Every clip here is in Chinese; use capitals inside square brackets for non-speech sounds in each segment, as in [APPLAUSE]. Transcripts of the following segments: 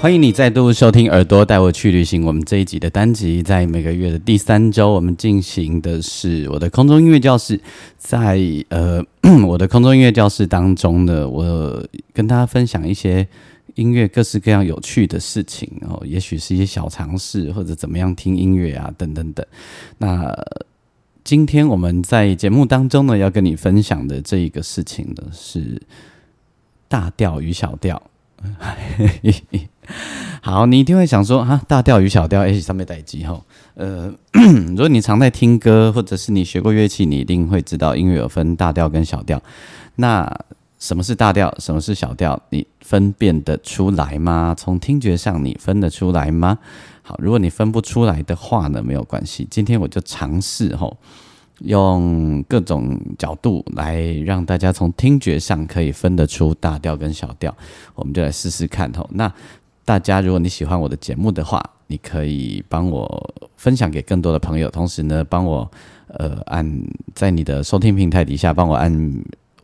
欢迎你再度收听《耳朵带我去旅行》。我们这一集的单集，在每个月的第三周，我们进行的是我的空中音乐教室。在呃，[CLEARS THROAT] 我的空中音乐教室当中呢，我跟大家分享一些音乐各式各样有趣的事情哦，也许是一些小尝试，或者怎么样听音乐啊，等等等。那今天我们在节目当中呢，要跟你分享的这一个事情呢，是大调与小调。[LAUGHS] [LAUGHS] 好，你一定会想说哈，大调与小调，哎，上面带机哈。呃，[CLEARS THROAT] 如果你常在听歌，或者是你学过乐器，你一定会知道音乐有分大调跟小调。那什么是大调？什么是小调？你分辨得出来吗？从听觉上你分得出来吗？好，如果你分不出来的话呢，没有关系。今天我就尝试吼。用各种角度来让大家从听觉上可以分得出大调跟小调，我们就来试试看吼。那大家如果你喜欢我的节目的话，你可以帮我分享给更多的朋友，同时呢，帮我呃按在你的收听平台底下帮我按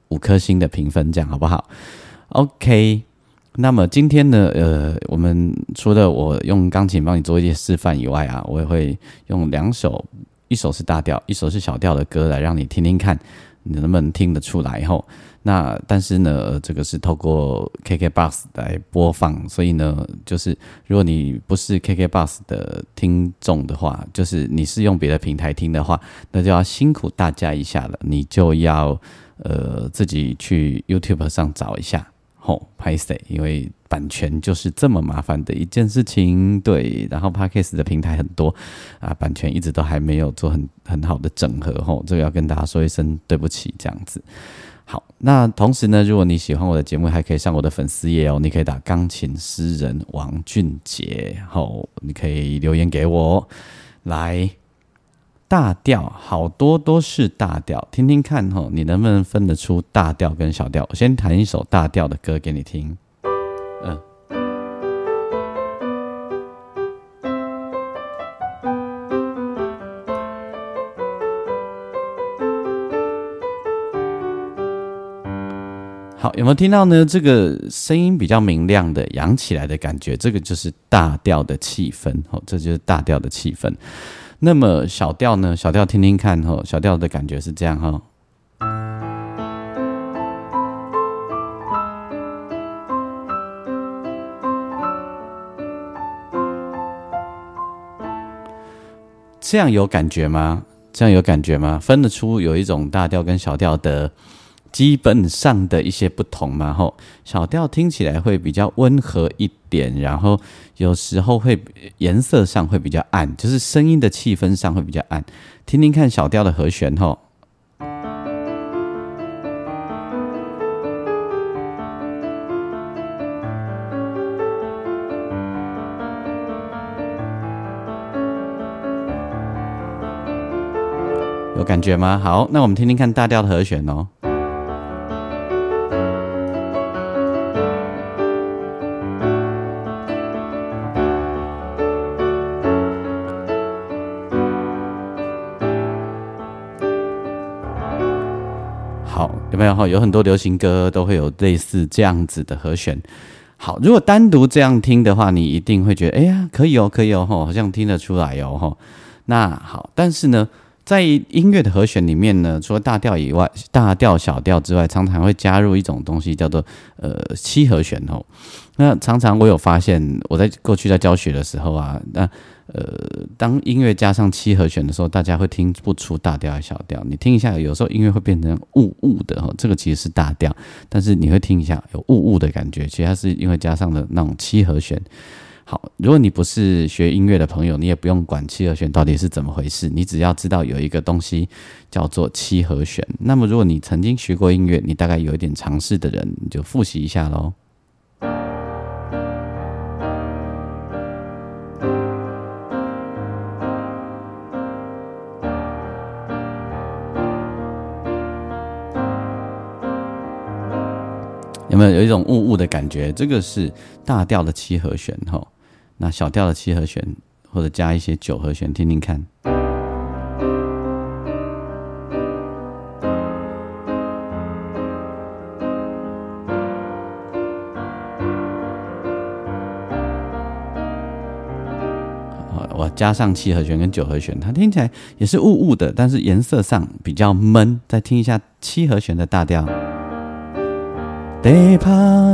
五颗星的评分，这样好不好？OK。那么今天呢，呃，我们除了我用钢琴帮你做一些示范以外啊，我也会用两首。一首是大调，一首是小调的歌，来让你听听看，你能不能听得出来？吼，那但是呢，这个是透过 KKBOX 来播放，所以呢，就是如果你不是 KKBOX 的听众的话，就是你是用别的平台听的话，那就要辛苦大家一下了，你就要呃自己去 YouTube 上找一下。吼，拍谁？因为版权就是这么麻烦的一件事情，对。然后 Podcast 的平台很多啊，版权一直都还没有做很很好的整合，吼，这个要跟大家说一声对不起，这样子。好，那同时呢，如果你喜欢我的节目，还可以上我的粉丝页哦，你可以打钢琴诗人王俊杰，吼，你可以留言给我来。大调好多都是大调，听听看吼，你能不能分得出大调跟小调？我先弹一首大调的歌给你听。嗯，好，有没有听到呢？这个声音比较明亮的，扬起来的感觉，这个就是大调的气氛。哦，这就是大调的气氛。那么小调呢？小调听听看哈，小调的感觉是这样哈，这样有感觉吗？这样有感觉吗？分得出有一种大调跟小调的。基本上的一些不同嘛，吼，小调听起来会比较温和一点，然后有时候会颜色上会比较暗，就是声音的气氛上会比较暗。听听看小调的和弦，吼，有感觉吗？好，那我们听听看大调的和弦哦。没有哈？有很多流行歌都会有类似这样子的和弦。好，如果单独这样听的话，你一定会觉得，哎呀，可以哦，可以哦，吼，好像听得出来哦，吼。那好，但是呢，在音乐的和弦里面呢，除了大调以外，大调、小调之外，常常会加入一种东西，叫做呃七和弦哦。那常常我有发现，我在过去在教学的时候啊，那。呃当音乐加上七和弦的时候，大家会听不出大调还是小调。你听一下，有时候音乐会变成雾雾的哈，这个其实是大调，但是你会听一下有雾雾的感觉，其实它是因为加上了那种七和弦。好，如果你不是学音乐的朋友，你也不用管七和弦到底是怎么回事，你只要知道有一个东西叫做七和弦。那么，如果你曾经学过音乐，你大概有一点尝试的人，你就复习一下喽。有没有有一种雾雾的感觉？这个是大调的七和弦哈，那小调的七和弦或者加一些九和弦，听听看。我加上七和弦跟九和弦，它听起来也是雾雾的，但是颜色上比较闷。再听一下七和弦的大调。地方，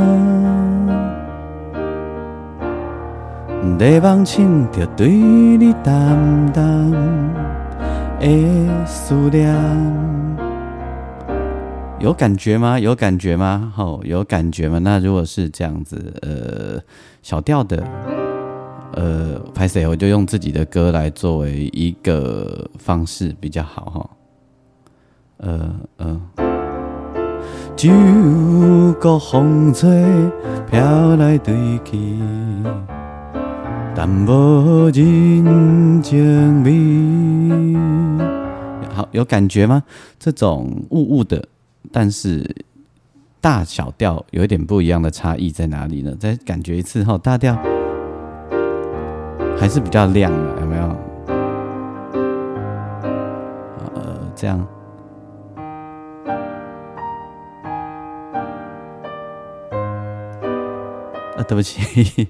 地方，唱着对你淡淡的思念，有感觉吗？有感觉吗？好，有感觉吗？那如果是这样子，呃，小调的，呃，拍谁我就用自己的歌来作为一个方式比较好哈。呃，嗯。就个风吹飘来对去，但无人情味。好，有感觉吗？这种雾雾的，但是大小调有一点不一样的差异在哪里呢？再感觉一次哈，大调还是比较亮的，有没有？呃，这样。对不起，[LAUGHS]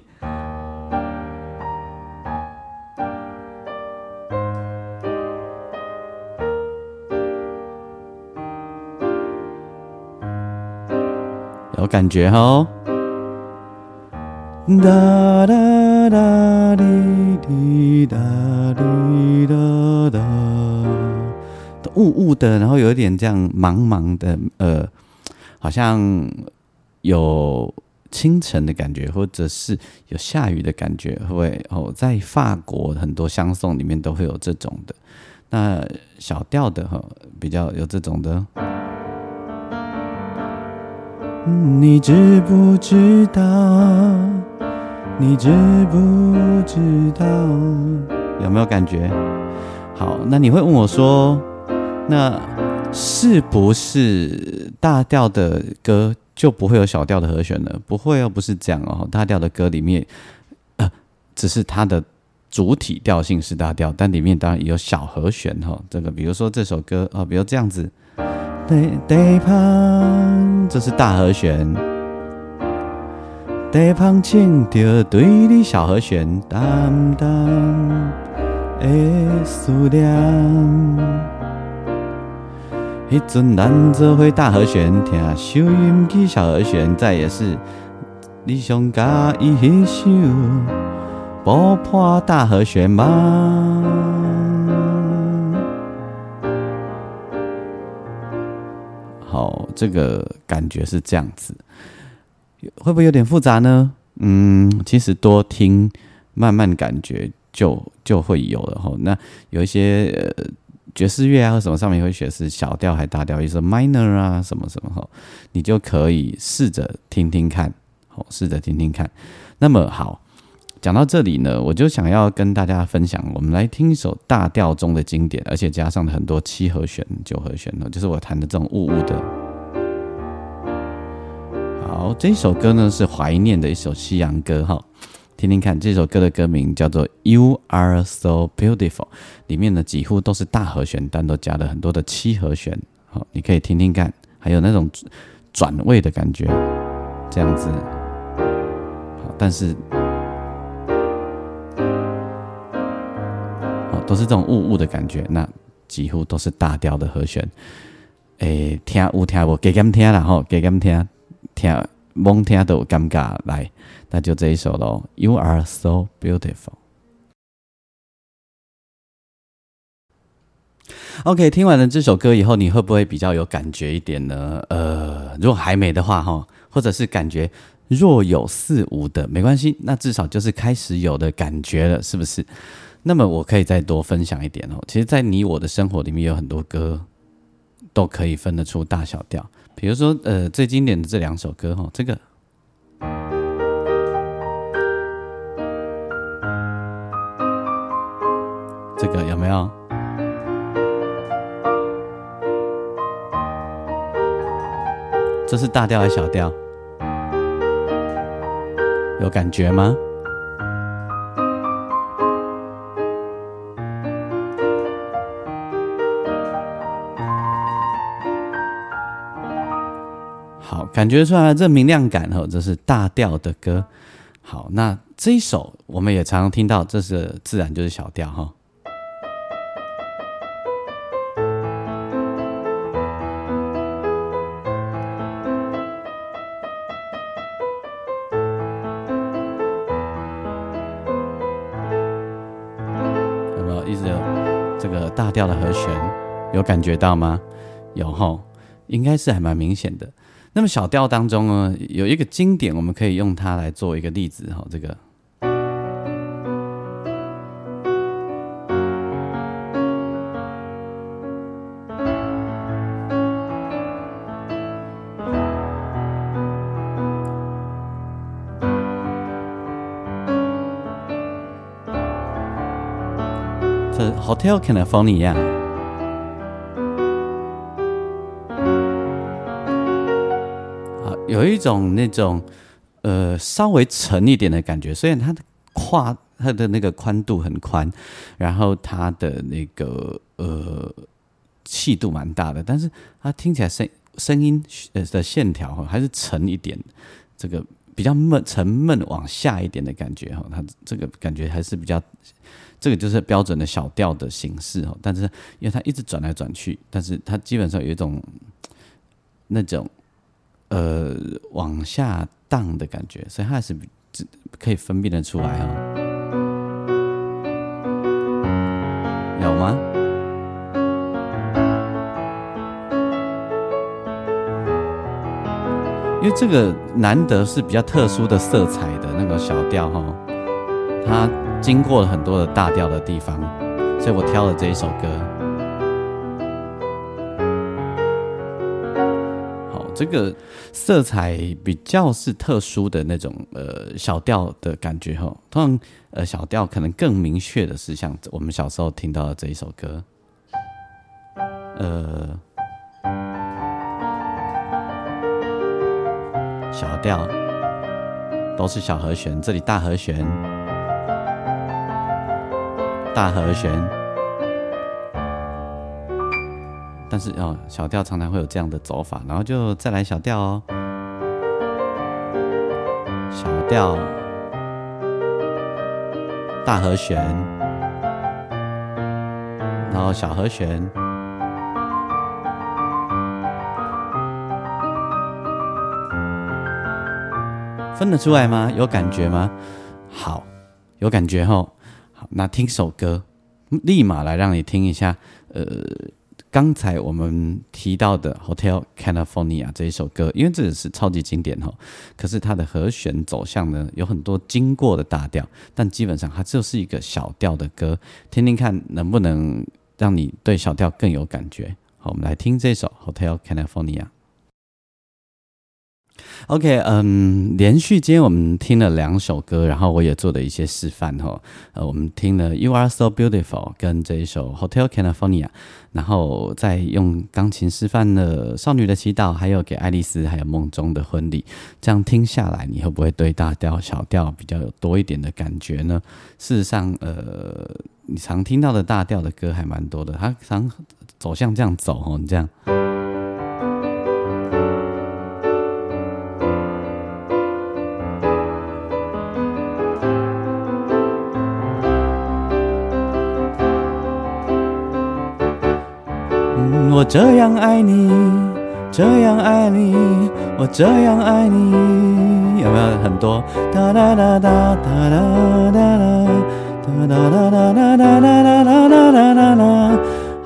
有感觉哈。哒哒哒滴滴哒滴哒哒，雾雾的，然后有一点这样茫茫的，呃，好像有。清晨的感觉，或者是有下雨的感觉，会哦，在法国很多相送里面都会有这种的。那小调的哈，比较有这种的。你知不知道？你知不知道？有没有感觉？好，那你会问我说，那是不是大调的歌？就不会有小调的和弦了，不会哦，不是这样哦。大调的歌里面，呃，只是它的主体调性是大调，但里面当然也有小和弦哈。这个比如说这首歌啊，比如这样子，地地旁，这是大和弦，地旁唱着对你小和弦，淡淡的思念。一阵咱做会大和弦，听收音机小和弦，再也是你想加一首爆破大和弦吗？好，这个感觉是这样子，会不会有点复杂呢？嗯，其实多听，慢慢感觉就就会有了哈。那有一些呃。爵士乐啊，或什么上面会写是小调还大调，意思 minor 啊，什么什么哈，你就可以试着听听看，好，试着听听看。那么好，讲到这里呢，我就想要跟大家分享，我们来听一首大调中的经典，而且加上了很多七和弦、九和弦的，就是我弹的这种雾雾的。好，这首歌呢是怀念的一首西洋歌哈。听听看，这首歌的歌名叫做《You Are So Beautiful》，里面呢几乎都是大和弦，但都加了很多的七和弦。好，你可以听听看，还有那种转位的感觉，这样子。好，但是，好都是这种雾雾的感觉，那几乎都是大调的和弦。诶，听有听无？给他们听啦吼，给他们听，听蒙听都尴尬来。那就这一首喽，You are so beautiful。OK，听完了这首歌以后，你会不会比较有感觉一点呢？呃，如果还没的话哈，或者是感觉若有似无的，没关系，那至少就是开始有的感觉了，是不是？那么我可以再多分享一点哦。其实，在你我的生活里面，有很多歌都可以分得出大小调。比如说，呃，最经典的这两首歌哈，这个。这个有没有？这是大调还是小调？有感觉吗？感觉出来这明亮感哦，这是大调的歌。好，那这一首我们也常常听到，这是自然就是小调哈。有没有一直有这个大调的和弦？有感觉到吗？有哈，应该是还蛮明显的。那么小调当中呢，有一个经典，我们可以用它来做一个例子哈。这个，这 Hotel California。有一种那种，呃，稍微沉一点的感觉。虽然它的跨它的那个宽度很宽，然后它的那个呃气度蛮大的，但是它听起来声声音呃的线条哈还是沉一点，这个比较闷沉闷往下一点的感觉哈。它这个感觉还是比较，这个就是标准的小调的形式哈。但是因为它一直转来转去，但是它基本上有一种那种。呃，往下荡的感觉，所以它还是可以分辨得出来啊。有吗？因为这个难得是比较特殊的色彩的那个小调哈，它经过了很多的大调的地方，所以我挑了这一首歌。这个色彩比较是特殊的那种呃小调的感觉哈，通常呃小调可能更明确的是像我们小时候听到的这一首歌，呃小调都是小和弦，这里大和弦，大和弦。但是哦，小调常常会有这样的走法，然后就再来小调哦，小调，大和弦，然后小和弦，分得出来吗？有感觉吗？好，有感觉吼。好，那听首歌，立马来让你听一下，呃。刚才我们提到的《Hotel California》这一首歌，因为这也是超级经典哈，可是它的和弦走向呢有很多经过的大调，但基本上它就是一个小调的歌，听听看能不能让你对小调更有感觉。好，我们来听这首《Hotel California》。OK，嗯，连续今天我们听了两首歌，然后我也做了一些示范哈。呃，我们听了《You Are So Beautiful》跟这一首《Hotel California》，然后再用钢琴示范了《少女的祈祷》，还有给爱丽丝，还有梦中的婚礼。这样听下来，你会不会对大调、小调比较有多一点的感觉呢？事实上，呃，你常听到的大调的歌还蛮多的，它常走向这样走哦，你这样。这样爱你，这样爱你，我这样爱你，有没有很多？哒哒哒哒哒哒哒哒哒哒哒哒哒哒哒哒哒哒。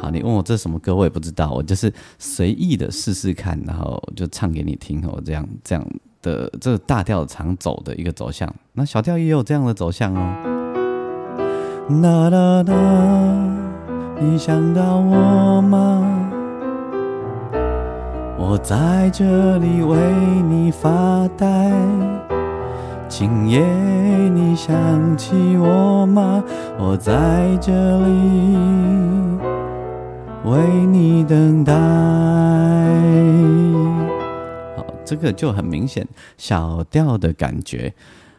好，你问我这什么歌，我也不知道，我就是随意的试试看，然后就唱给你听哦。这样这样的这大调常走的一个走向，那小调也有这样的走向哦。哒哒哒，你想到我吗？我在这里为你发呆，今夜你想起我吗？我在这里为你等待。好，这个就很明显小调的感觉。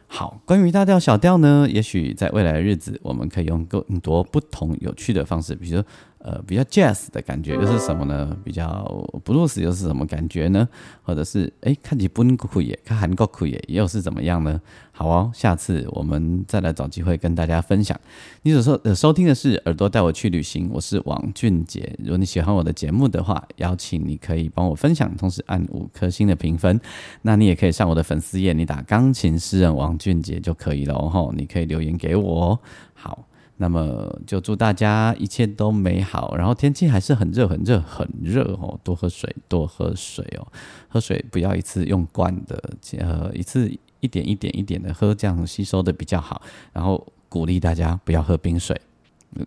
好，关于大调小调呢，也许在未来的日子，我们可以用更多不同有趣的方式，比如说。呃，比较 jazz 的感觉又是什么呢？比较 blues 又是什么感觉呢？或者是哎，看起不酷也，看韩国酷也，又是怎么样呢？好哦，下次我们再来找机会跟大家分享。你所收呃收听的是耳朵带我去旅行，我是王俊杰。如果你喜欢我的节目的话，邀请你可以帮我分享，同时按五颗星的评分。那你也可以上我的粉丝页，你打钢琴诗人王俊杰就可以了哦。你可以留言给我。好。那么就祝大家一切都美好，然后天气还是很热很热很热哦，多喝水多喝水哦，喝水不要一次用惯的，呃一次一点一点一点的喝，这样吸收的比较好。然后鼓励大家不要喝冰水，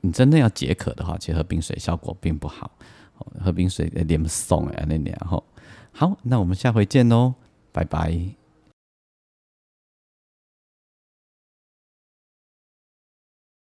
你真的要解渴的话，其实喝冰水效果并不好，喝冰水有点送哎那然后好，那我们下回见喽，拜拜。